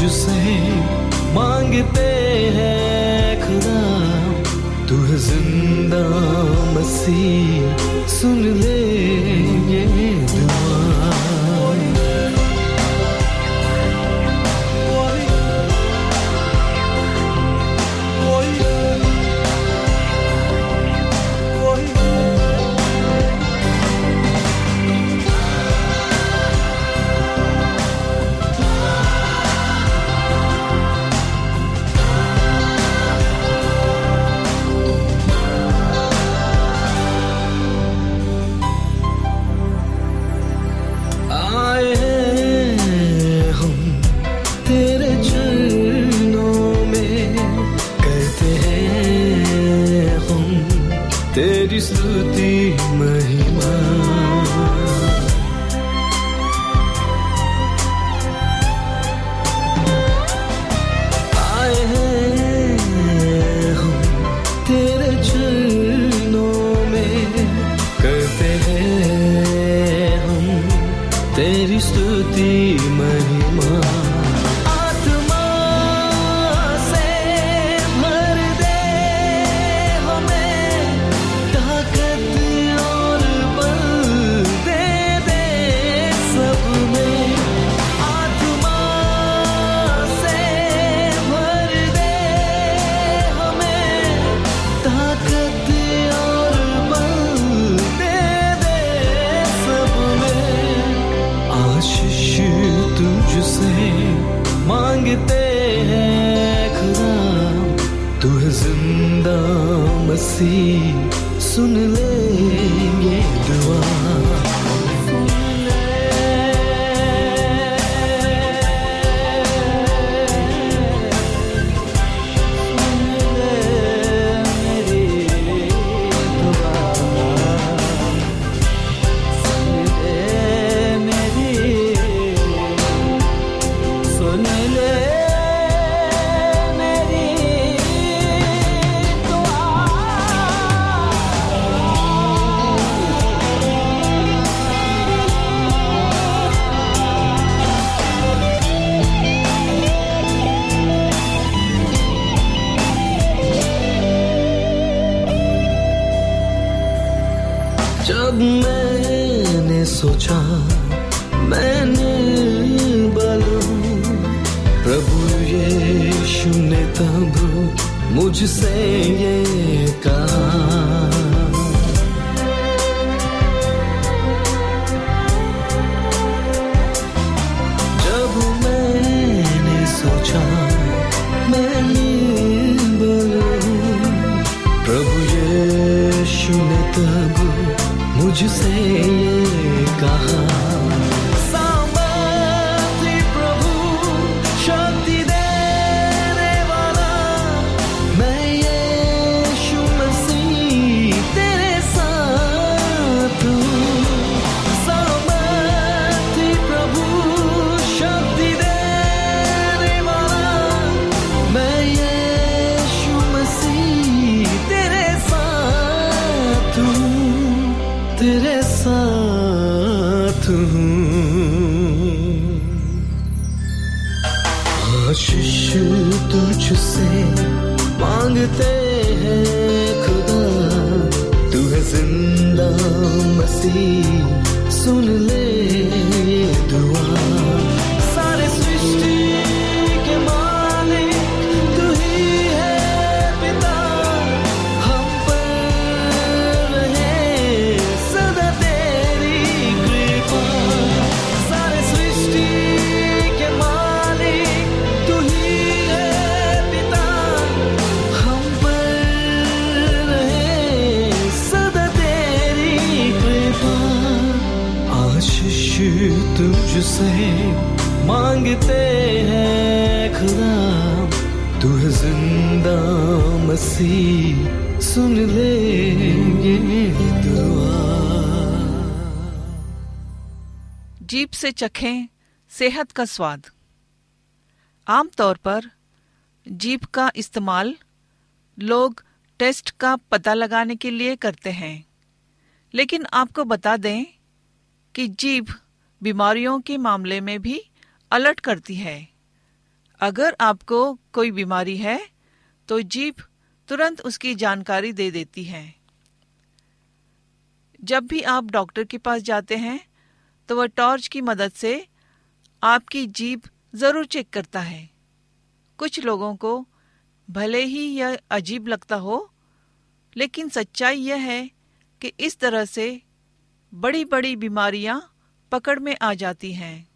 तुझसे मांगते हैं खुदा तू ज़िंदा मसीह सुन ले ये स्तुति महिमा। ज़िंदा मसीह सुन लेंगे दुआ। जब मैंने सोचा मैंने बलू प्रभु ये ने तब मुझसे ये कहा सुन ले ये दुआ। जीप से चखें, सेहत का स्वाद। आमतौर पर जीप का इस्तेमाल लोग टेस्ट का पता लगाने के लिए करते हैं। लेकिन आपको बता दें कि जीभ बीमारियों के मामले में भी अलर्ट करती है। अगर आपको कोई बीमारी है तो जीप तुरंत उसकी जानकारी दे देती है। जब भी आप डॉक्टर के पास जाते हैं तो वह टॉर्च की मदद से आपकी जीप ज़रूर चेक करता है। कुछ लोगों को भले ही यह अजीब लगता हो, लेकिन सच्चाई यह है कि इस तरह से बड़ी बड़ी बीमारियाँ पकड़ में आ जाती हैं।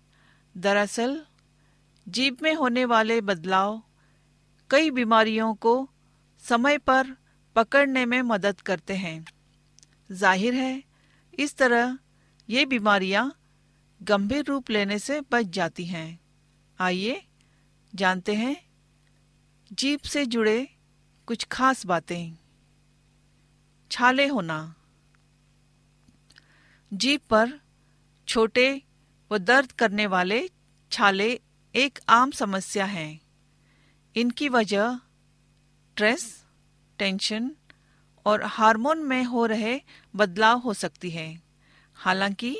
दरअसल, जीभ में होने वाले बदलाव कई बीमारियों को समय पर पकड़ने में मदद करते हैं। ज़ाहिर है, इस तरह ये बीमारियाँ गंभीर रूप लेने से बच जाती हैं। आइए, जानते हैं जीप से जुड़े कुछ खास बातें। छाले होना। जीप पर छोटे व दर्द करने वाले छाले एक आम समस्या है। इनकी वजह स्ट्रेस, टेंशन और हार्मोन में हो रहे बदलाव हो सकती है। हालाँकि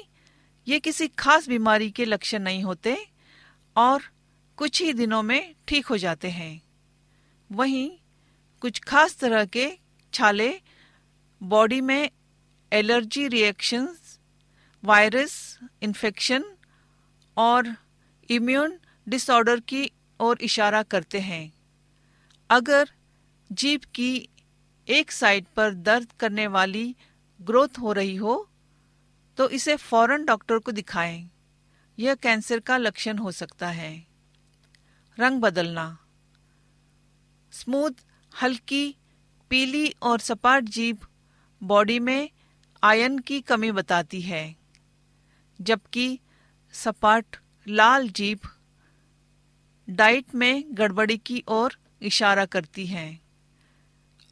ये किसी खास बीमारी के लक्षण नहीं होते और कुछ ही दिनों में ठीक हो जाते हैं। वहीं कुछ खास तरह के छाले बॉडी में एलर्जी रिएक्शंस वायरस इन्फेक्शन और इम्यून डिसऑर्डर की ओर इशारा करते हैं। अगर जीभ की एक साइड पर दर्द करने वाली ग्रोथ हो रही हो तो इसे फ़ौरन डॉक्टर को दिखाएँ। यह कैंसर का लक्षण हो सकता है। रंग बदलना। स्मूथ हल्की, पीली और सपाट जीभ बॉडी में आयन की कमी बताती है। जबकि सपाट लाल जीप डाइट में गड़बड़ी की ओर इशारा करती है।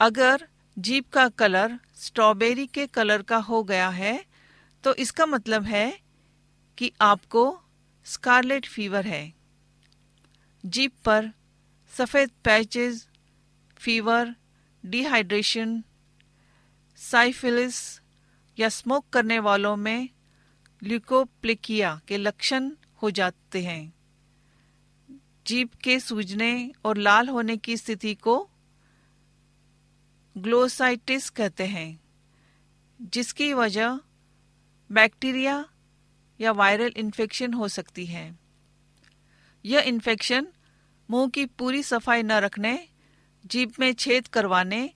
अगर जीप का कलर स्ट्रॉबेरी के कलर का हो गया है तो इसका मतलब है कि आपको स्कारलेट फीवर है। जीप पर सफ़ेद पैचेस फीवर, डिहाइड्रेशन, साइफिलिस या स्मोक करने वालों में ल्यूकोप्लिकिया के लक्षण हो जाते हैं। जीप के सूजने और लाल होने की स्थिति को ग्लोसाइटिस कहते हैं, जिसकी वजह बैक्टीरिया या वायरल इन्फेक्शन हो सकती है। यह इन्फेक्शन मुँह की पूरी सफ़ाई न रखने, जीभ में छेद करवाने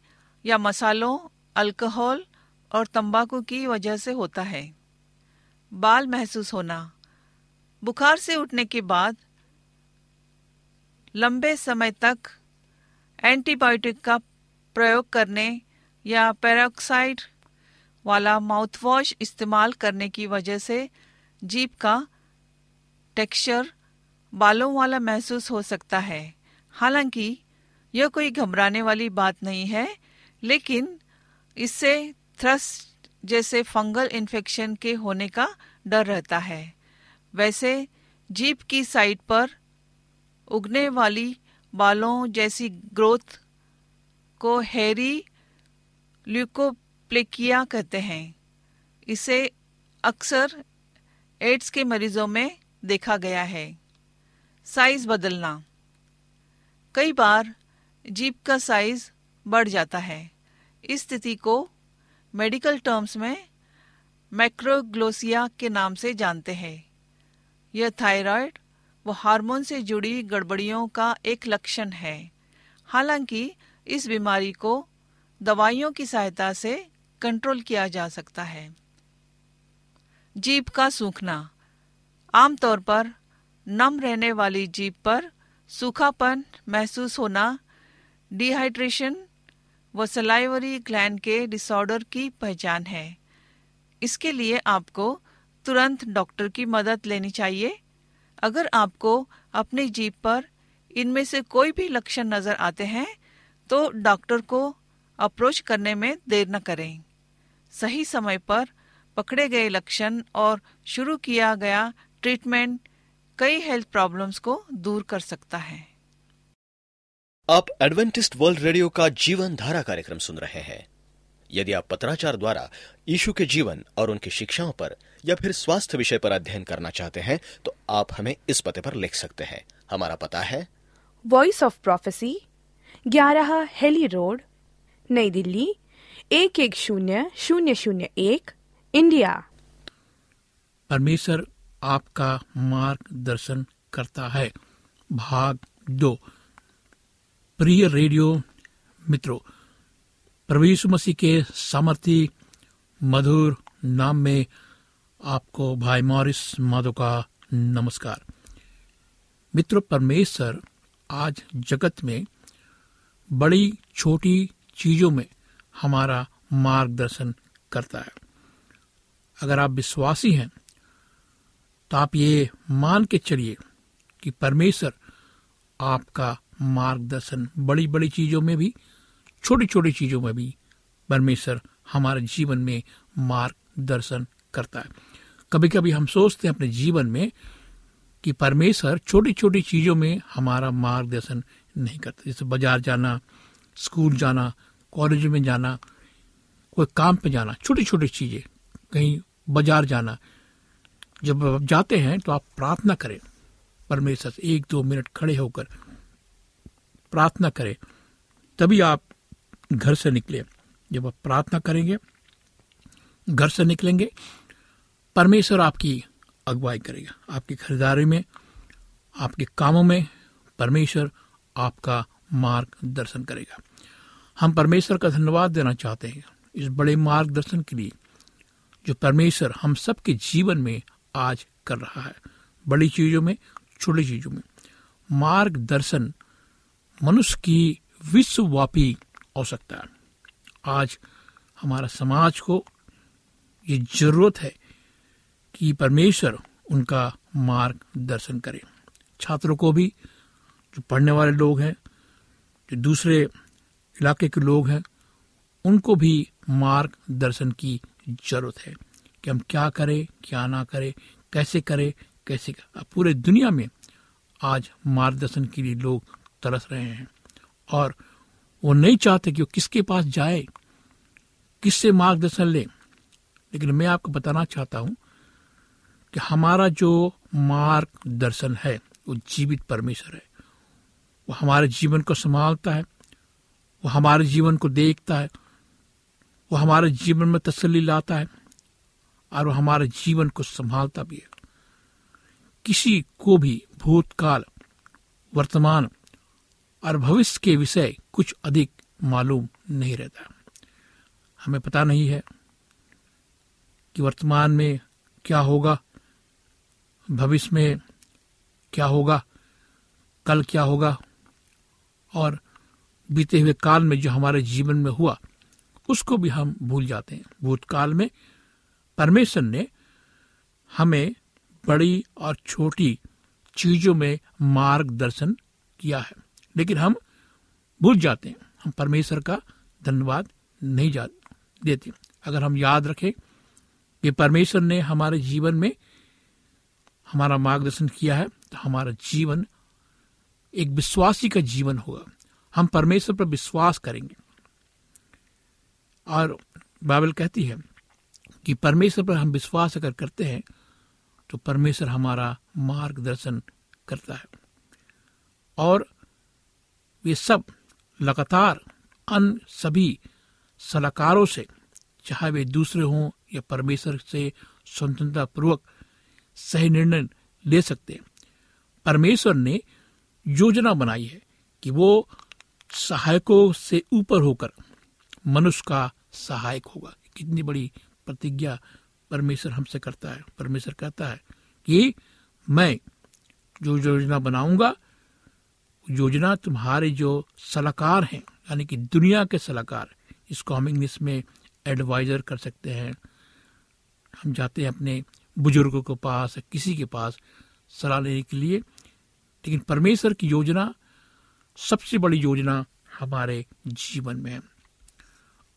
या मसालों, अल्कोहल और तंबाकू की वजह से होता है। बाल महसूस होना। बुखार से उठने के बाद लंबे समय तक एंटीबायोटिक का प्रयोग करने या पेरोक्साइड वाला माउथवॉश इस्तेमाल करने की वजह से जीप का टेक्सचर बालों वाला महसूस हो सकता है। हालाँकि, यह कोई घबराने वाली बात नहीं है, लेकिन इससे थ्रस्ट जैसे फंगल इन्फेक्शन के होने का डर रहता है। वैसे जीप की साइड पर उगने वाली बालों जैसी ग्रोथ को हेरी ल्यूकोप्लेकिया कहते हैं। इसे अक्सर एड्स के मरीजों में देखा गया है। साइज़ बदलना। कई बार जीप का साइज़ बढ़ जाता है। इस स्थिति को मेडिकल टर्म्स में मैक्रोग्लोसिया के नाम से जानते हैं। यह थायराइड व हार्मोन से जुड़ी गड़बड़ियों का एक लक्षण है। हालाँकि इस बीमारी को दवाइयों की सहायता से कंट्रोल किया जा सकता है। जीप का सूखना। आमतौर पर नम रहने वाली जीप पर सूखापन महसूस होना, डिहाइड्रेशन व सलाइवरी ग्लैंड के डिसऑर्डर की पहचान है। इसके लिए आपको तुरंत डॉक्टर की मदद लेनी चाहिए। अगर आपको अपनी जीप पर इनमें से कोई भी लक्षण नज़र आते हैं तो डॉक्टर को अप्रोच करने में देर न करें। सही समय पर पकड़े गए लक्षण और शुरू किया गया ट्रीटमेंट कई हेल्थ प्रॉब्लम्स को दूर कर सकता है। आप एडवेंटिस्ट वर्ल्ड रेडियो का जीवन धारा कार्यक्रम सुन रहे हैं। यदि आप पत्राचार द्वारा यीशु के जीवन और उनकी शिक्षाओं पर या फिर स्वास्थ्य विषय पर अध्ययन करना चाहते हैं तो आप हमें इस पते पर लिख सकते हैं। हमारा पता है। वॉइस ऑफ़ प्रोफेसी ग्यारह हेली रोड नई दिल्ली एक एक शून्य शून्य शून्य एक इंडिया। परमेश्वर आपका मार्गदर्शन करता है। भाग दो। प्रिय रेडियो मित्रों यीशु मसीह के सामर्थी मधुर नाम में आपको भाई मॉरिस माधो का नमस्कार। मित्र, परमेश्वर आज जगत में बड़ी छोटी चीज़ों में हमारा मार्गदर्शन करता है। अगर आप विश्वासी हैं तो आप ये मान के चलिए कि परमेश्वर आपका मार्गदर्शन बड़ी बड़ी चीज़ों में भी छोटी छोटी चीज़ों में भी परमेश्वर हमारे जीवन में मार्गदर्शन करता है। कभी कभी हम सोचते हैं अपने जीवन में कि परमेश्वर छोटी छोटी चीज़ों में हमारा मार्गदर्शन नहीं करता। जैसे बाज़ार जाना, स्कूल जाना, कॉलेज में जाना, कोई काम पे जाना छोटी छोटी चीज़ें, कहीं बाज़ार जाना। जब आप जाते हैं तो आप प्रार्थना करें, परमेश्वर से एक दो मिनट खड़े होकर प्रार्थना करें, तभी आप घर से निकले। जब आप प्रार्थना करेंगे, घर से निकलेंगे, परमेश्वर आपकी अगुवाई करेगा। आपकी खरीदारी में, आपके कामों में परमेश्वर आपका मार्गदर्शन करेगा। हम परमेश्वर का धन्यवाद देना चाहते हैं इस बड़े मार्गदर्शन के लिए, जो परमेश्वर हम सबके जीवन में आज कर रहा है। बड़ी चीज़ों में, छोटी चीज़ों में। मार्गदर्शन मनुष्य की विश्वव्यापी आवश्यकता है। आज हमारा समाज को ये ज़रूरत है कि परमेश्वर उनका मार्गदर्शन करे। छात्रों को भी, जो पढ़ने वाले लोग हैं, जो दूसरे इलाके के लोग हैं, उनको भी मार्गदर्शन की ज़रूरत है कि हम क्या करें, क्या ना करें, कैसे करें, कैसे कर। पूरे दुनिया में आज मार्गदर्शन के लिए लोग तरस रहे हैं। और वो नहीं चाहते कि वो किसके पास जाए, किससे मार्गदर्शन ले। लेकिन मैं आपको बताना चाहता हूँ कि हमारा जो मार्गदर्शन है, वो जीवित परमेश्वर है। वो हमारे जीवन को संभालता है, वो हमारे जीवन को देखता है, वो हमारे जीवन में तसल्ली लाता है, और वो हमारे जीवन को संभालता भी है। किसी को भी भूतकाल, वर्तमान और भविष्य के विषय कुछ अधिक मालूम नहीं रहता। हमें पता नहीं है कि वर्तमान में क्या होगा, भविष्य में क्या होगा, कल क्या होगा, और बीते हुए काल में जो हमारे जीवन में हुआ, उसको भी हम भूल जाते हैं। भूतकाल में परमेश्वर ने हमें बड़ी और छोटी चीज़ों में मार्गदर्शन किया है। लेकिन हम भूल जाते हैं। हम परमेश्वर का धन्यवाद नहीं जा देते। अगर हम याद रखें कि परमेश्वर ने हमारे जीवन में हमारा मार्गदर्शन किया है तो हमारा जीवन एक विश्वासी का जीवन होगा। हम परमेश्वर पर विश्वास करेंगे। और बाइबल कहती है कि परमेश्वर पर हम विश्वास अगर करते हैं तो परमेश्वर हमारा मार्गदर्शन करता है। और वे सब लगातार अन्य सभी सलाहकारों से, चाहे वे दूसरे हों या परमेश्वर से स्वतंत्रता पूर्वक सही निर्णय ले सकते हैं। परमेश्वर ने योजना बनाई है कि वो सहायकों से ऊपर होकर मनुष्य का सहायक होगा। कितनी बड़ी प्रतिज्ञा परमेश्वर हमसे करता है। परमेश्वर कहता है कि मैं जो योजना बनाऊँगा योजना तुम्हारे जो सलाहकार हैं, यानी कि दुनिया के सलाहकार, इसको हम इंग्लिश में एडवाइजर कर सकते हैं। हम जाते हैं अपने बुज़ुर्गों के पास, किसी के पास सलाह लेने के लिए। लेकिन परमेश्वर की योजना, सबसे बड़ी योजना हमारे जीवन में है।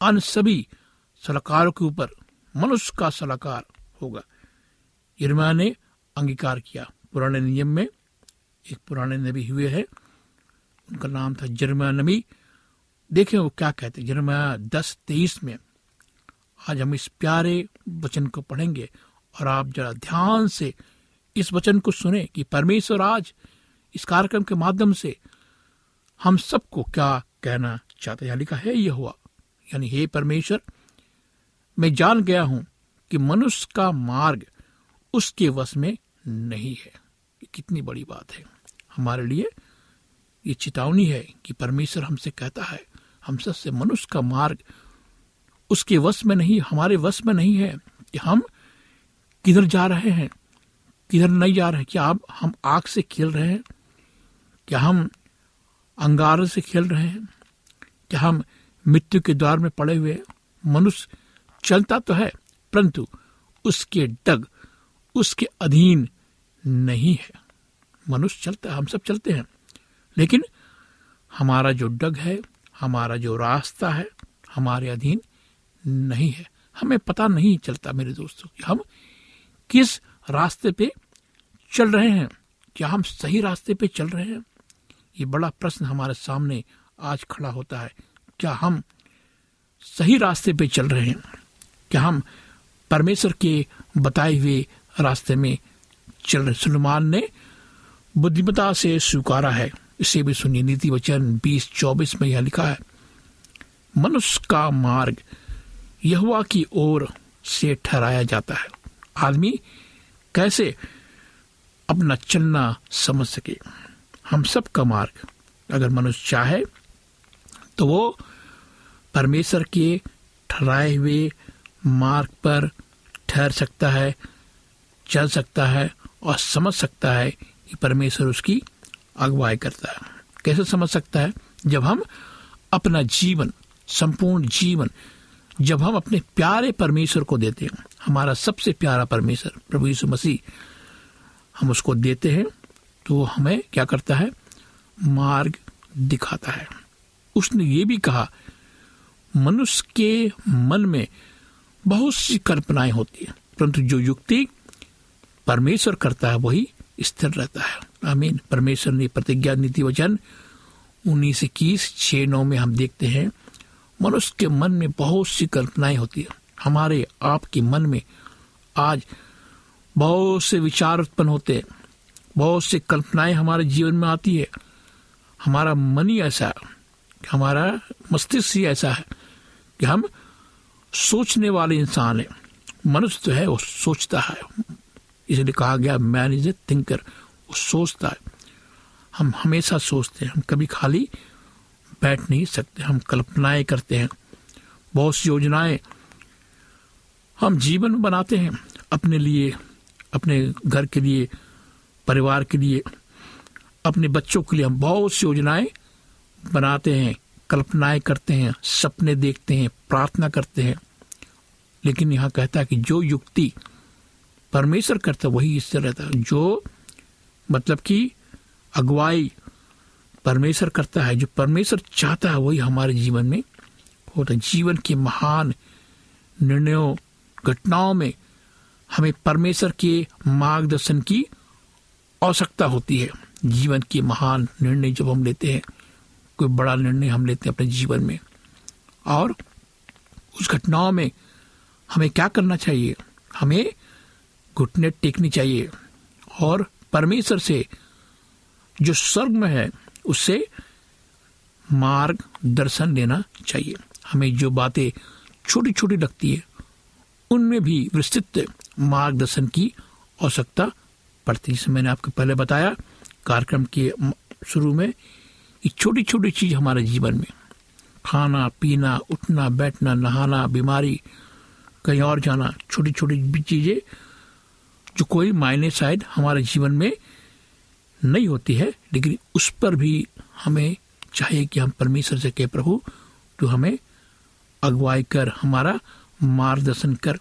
अन्य सभी सलाहकारों के ऊपर मनुष्य का सलाहकार होगा। यरमा ने अंगीकार किया पुराने नियम में। एक पुराने नबी हुए हैं। उनका नाम था जर्मा नबी। देखें वो क्या कहते जरमा दस तेईस में, आज हम इस प्यारे वचन को पढ़ेंगे और आप जरा ध्यान से इस वचन को सुने कि परमेश्वर आज इस कार्यक्रम के माध्यम से हम सबको क्या कहना चाहते हैं। लिखा है यह हुआ यानी हे परमेश्वर, मैं जान गया हूँ कि मनुष्य का मार्ग उसके वश में नहीं है। कितनी बड़ी बात है हमारे लिए। ये चेतावनी है कि परमेश्वर हमसे कहता है, हम सबसे मनुष्य का मार्ग उसके वश में नहीं, हमारे वश में नहीं है कि हम किधर जा रहे हैं, किधर नहीं जा रहे क्या अब हम आग से खेल रहे हैं? क्या हम अंगार से खेल रहे हैं? क्या हम मृत्यु के द्वार में पड़े हुए मनुष्य? चलता तो है, परंतु उसके डग, उसके अधीन नहीं है। मनुष्य चलता है, हम सब चलते हैं। लेकिन हमारा जो डग है, हमारा जो रास्ता है, हमारे अधीन नहीं है। हमें पता नहीं चलता मेरे दोस्तों कि हम किस रास्ते पे चल रहे हैं। क्या हम सही रास्ते पे चल रहे हैं? ये बड़ा प्रश्न हमारे सामने आज खड़ा होता है। क्या हम सही रास्ते पे चल रहे हैं? क्या हम परमेश्वर के बताए हुए रास्ते में चल रहे सुलमान ने बुद्धिमता से स्वीकारा है। इसे भी सुनिए, नीति वचन बीस चौबीस में यह लिखा है, मनुष्य का मार्ग यहुआ की ओर से ठहराया जाता है। आदमी कैसे अपना चलना समझ सके? हम सब का मार्ग, अगर मनुष्य चाहे तो वो परमेश्वर के ठहराए हुए मार्ग पर ठहर सकता है, चल सकता है और समझ सकता है कि परमेश्वर उसकी अगुवाई करता है। कैसे समझ सकता है? जब हम अपना जीवन, संपूर्ण जीवन, जब हम अपने प्यारे परमेश्वर को देते हैं, हमारा सबसे प्यारा परमेश्वर, प्रभु यीशु मसीह, हम उसको देते हैं तो हमें क्या करता है? मार्ग दिखाता है। उसने ये भी कहा, मनुष्य के मन में बहुत सी कल्पनाएँ होती है, परंतु जो युक्ति परमेश्वर करता है, वही स्थिर रहता है। आमीन। परमेश्वर ने प्रतिज्ञा नीति वचन। उन्नीस इक्कीस, छह, नौ में हम देखते हैं, मनुष्य के मन में बहुत सी कल्पनाएँ होती है। हमारे आपके मन में आज बहुत से विचार उत्पन्न होते हैं। बहुत सी कल्पनाएँ हमारे जीवन में आती है। हमारा मन ही ऐसा हमारा मस्तिष्क ही ऐसा है, कि हम सोचने वाले इंसान है। मनुष्य तो है, वो सोचता है। इसलिए कहा गया मैन इज़ ए थिंकर सोचता है। हम हमेशा सोचते हैं, हम कभी खाली बैठ नहीं सकते, हम कल्पनाएँ करते हैं। बहुत सी योजनाएँ हम जीवन बनाते हैं, अपने लिए, अपने घर के लिए, परिवार के लिए, अपने बच्चों के लिए। हम बहुत सी योजनाएँ बनाते हैं, कल्पनाएँ करते हैं, सपने देखते हैं, प्रार्थना करते हैं। लेकिन यहाँ कहता है कि जो युक्ति परमेश्वर करता वही इससे रहता है। जो मतलब कि अगुवाई परमेश्वर करता है, जो परमेश्वर चाहता है, वही हमारे जीवन में होता है। जीवन के महान निर्णयों, घटनाओं में हमें परमेश्वर के मार्गदर्शन की आवश्यकता होती है। जीवन के महान निर्णय जब हम लेते हैं, कोई बड़ा निर्णय हम लेते हैं अपने जीवन में, और उस घटनाओं में हमें क्या करना चाहिए? हमें घुटने टेकनी चाहिए, और परमेश्वर से, जो स्वर्ग में है, उससे मार्ग दर्शन लेना चाहिए। हमें जो बातें छोटी छोटी लगती है, उनमें भी विस्तृत मार्गदर्शन की आवश्यकता पड़ती जैसे मैंने आपको पहले बताया, कार्यक्रम के शुरू में ये छोटी छोटी चीज़ हमारे जीवन में, खाना, पीना, उठना, बैठना, नहाना, बीमारी, कहीं और जाना छोटी छोटी चीज़ें जो कोई मायने शायद हमारे जीवन में नहीं होती है, लेकिन उस पर भी हमें चाहिए कि हम परमेश्वर से कहे, प्रभु तो हमें अगुवाई कर, हमारा मार्गदर्शन कर।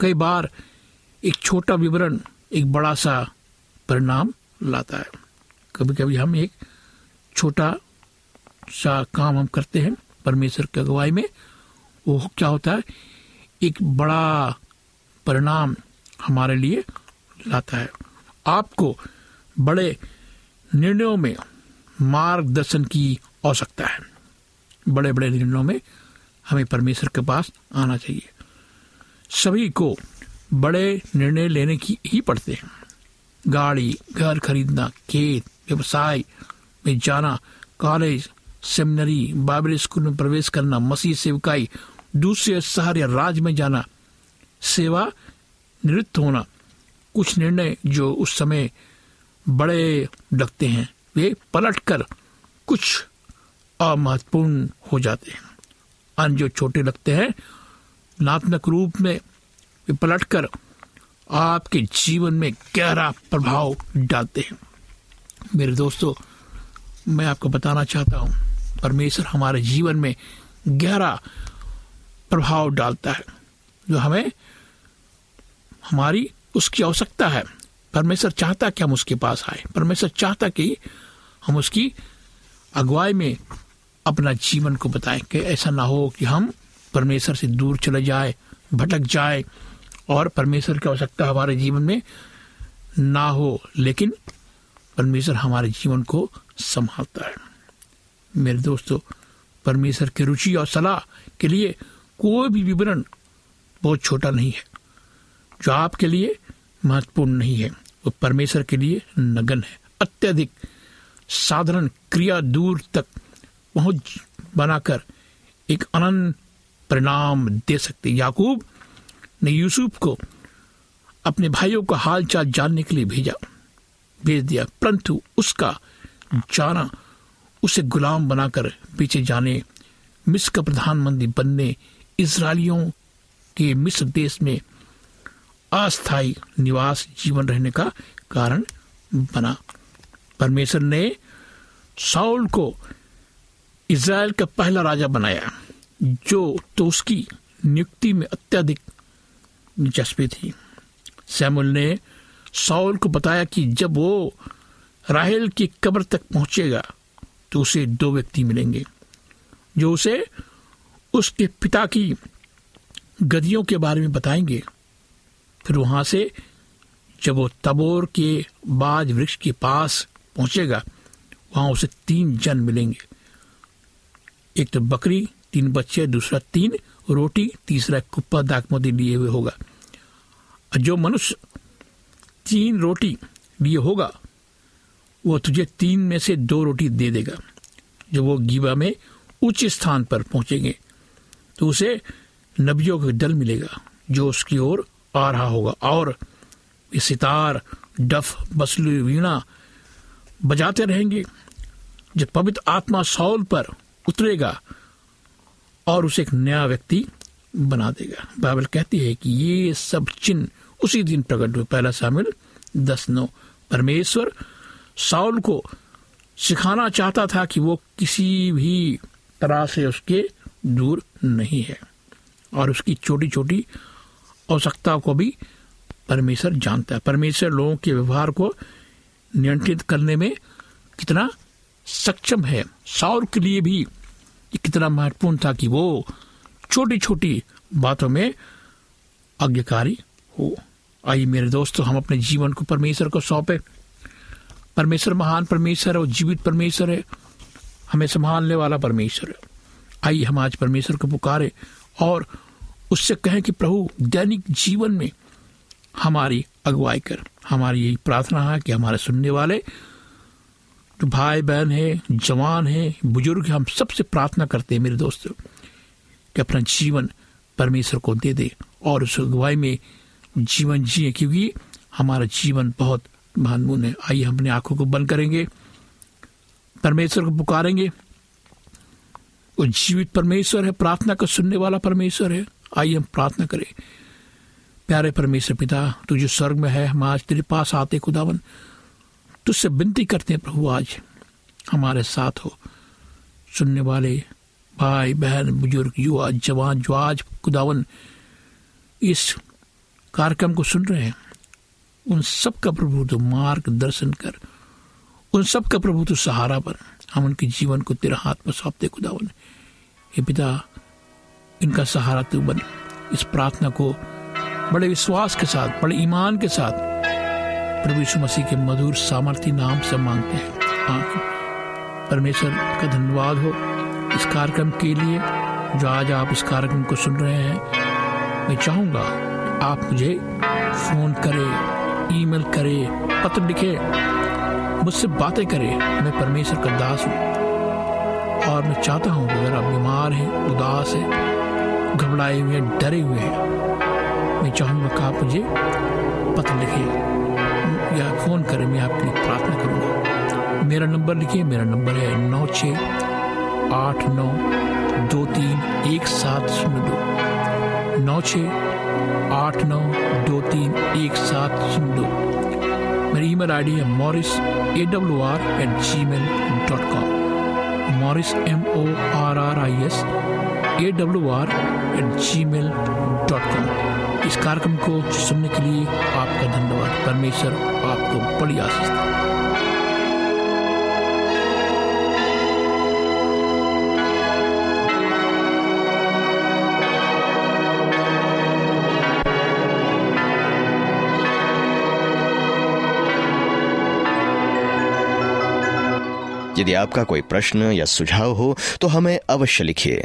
कई बार एक छोटा विवरण, एक बड़ा सा परिणाम लाता है। कभी कभी हम एक छोटा सा काम हम करते हैं, परमेश्वर की अगुवाई में। वो क्या होता है? एक बड़ा परिणाम हमारे लिए लाता है। आपको बड़े निर्णयों में मार्गदर्शन की आवश्यकता है। बड़े बड़े निर्णयों में हमें परमेश्वर के पास आना चाहिए। सभी को बड़े निर्णय लेने की ही पड़ते हैं। गाड़ी, घर खरीदना, खेत, व्यवसाय में जाना, कॉलेज, सेमिनरी, बाइबल स्कूल में प्रवेश करना, मसीह सेवकाई, दूसरे शहर या राज्य में जाना, सेवा निवृत्त होना कुछ निर्णय जो उस समय बड़े लगते हैं, वे पलट कर कुछ अमहत्वपूर्ण हो जाते हैं। अन्य जो छोटे लगते हैं, नात्मक रूप में वे पलट कर आपके जीवन में गहरा प्रभाव डालते हैं। मेरे दोस्तों, मैं आपको बताना चाहता हूँ, परमेश्वर हमारे जीवन में गहरा प्रभाव डालता है, जो हमें हमारी उसकी आवश्यकता है। परमेश्वर चाहता कि हम उसके पास आए। परमेश्वर चाहता कि हम उसकी अगुवाई में अपना जीवन को बताएँ कि ऐसा ना हो कि हम परमेश्वर से दूर चले जाए, भटक जाए और परमेश्वर की आवश्यकता हमारे जीवन में ना हो, लेकिन परमेश्वर हमारे जीवन को संभालता है। मेरे दोस्तों, परमेश्वर की रुचि और सलाह के लिए कोई भी विवरण बहुत छोटा नहीं है। जो आपके लिए महत्वपूर्ण नहीं है, वो परमेश्वर के लिए नगन है। अत्यधिक साधारण क्रिया दूर तक पहुँच बनाकर एक अनंत परिणाम दे सकते याकूब ने यूसुफ को अपने भाइयों का हाल चाल जानने के लिए भेजा, भेज दिया, परंतु उसका जाना, उसे गुलाम बनाकर पीछे जाने, मिस्र का प्रधानमंत्री बनने इसराइलियों के मिस्र देश में अस्थायी निवास जीवन रहने का कारण बना। परमेश्वर ने साउल को इसराइल का पहला राजा बनाया, जो तो उसकी नियुक्ति में अत्यधिक दिलचस्पी थी। सैमुल ने साउल को बताया कि जब वो राहेल की कब्र तक पहुंचेगा तो उसे दो व्यक्ति मिलेंगे, जो उसे उसके पिता की गदियों के बारे में बताएँगे। फिर वहाँ से जब वो तबोर के बाज वृक्ष के पास पहुंचेगा, वहाँ उसे तीन जन मिलेंगे। एक तो बकरी, तीन बच्चे, दूसरा तीन, रोटी, तीसरा कुप्पा दाकमोदी लिए हुए होगा। जो मनुष्य तीन रोटी लिए होगा, वो तुझे तीन में से दो रोटी दे देगा। जब वो गीबा में उच्च स्थान पर पहुँचेंगे तो उसे नबियों का दल मिलेगा, जो उसकी ओर आ रहा होगा। और ये सितार, डफ बसलू वीणा बजाते रहेंगे। जब पवित्र आत्मा सौल पर उतरेगा और उसे एक नया व्यक्ति बना देगा। बाइबल कहती है कि ये सब चिन्ह उसी दिन प्रकट हुए। पहला शामिल दस नौ, परमेश्वर साउल को सिखाना चाहता था कि वो किसी भी तरह से उसके दूर नहीं है। और उसकी छोटी छोटी आवश्यकता को भी परमेश्वर जानता है। परमेश्वर लोगों के व्यवहार को नियंत्रित करने में कितना सक्षम है। सौर के लिए भी कितना महत्वपूर्ण था कि वो छोटी छोटी बातों में आज्ञाकारी हो। आइए मेरे दोस्तों, हम अपने जीवन को परमेश्वर को सौंपे। परमेश्वर महान परमेश्वर है और जीवित परमेश्वर है। हमें संभालने वाला परमेश्वर है। आइए हम आज परमेश्वर को पुकारे और उससे कहें कि प्रभु, दैनिक जीवन में हमारी अगुवाई कर। हमारी यही प्रार्थना है कि हमारे सुनने वाले, जो भाई बहन है, जवान है, बुज़ुर्ग हम सबसे प्रार्थना करते हैं, मेरे दोस्तों, कि अपना जीवन परमेश्वर को दे दे और उस अगुवाई में जीवन जिए, क्योंकि हमारा जीवन बहुत महत्वपूर्ण है। आइए, हम अपनी आँखों को बंद करेंगे, परमेश्वर को पुकारेंगे। वो जीवित परमेश्वर है, प्रार्थना को सुनने वाला परमेश्वर है। आइए हम प्रार्थना करें। प्यारे परमेश्वर पिता, तू जो स्वर्ग में है, हम आज तेरे पास आते खुदावन। तुझसे विनती करते हैं, प्रभु, आज हमारे साथ हो। सुनने वाले भाई, बहन, बुज़ुर्ग, युवा, जवान, जो आज खुदावन इस कार्यक्रम को सुन रहे हैं, उन सब का प्रभु तो मार्ग दर्शन कर। उन सब का प्रभु तो सहारा पर हम उनके जीवन को तेरा हाथ में सौंपते खुदावन। ये पिता इनका सहारा तू बन। इस प्रार्थना को बड़े विश्वास के साथ, बड़े ईमान के साथ प्रभु यीशु मसीह के मधुर सामर्थ्य नाम से मांगते हैं। परमेश्वर का धन्यवाद हो इस कार्यक्रम के लिए जो आज आप इस कार्यक्रम को सुन रहे हैं। मैं चाहूँगा आप मुझे फ़ोन करें, ईमेल करें, पत्र लिखे, मुझसे बातें करें। मैं परमेश्वर का दास हूँ। और मैं चाहता हूँ अगर आप बीमार हैं, उदास हैं घबराए हुए हैं डरे हुए हैं। मैं चाहूँगा कि आप मुझे पत्र लिखिए या फ़ोन करें, मैं आपके लिए प्रार्थना करूँगा। मेरा नंबर लिखिए, मेरा नंबर है नौ छः आठ नौ दो तीन एक सात शून्य दो। नौ छः आठ नौ दो तीन एक सात शून्य दो। मेरी ईमेल आईडी है Morris A W R at Gmail dot com Morris M O R R I S A W R at Gmail dot com इस कार्यक्रम को सुनने के लिए आपका धन्यवाद। परमेश्वर आपको बड़ी आशीष दे। यदि आपका कोई प्रश्न या सुझाव हो तो हमें अवश्य लिखिए।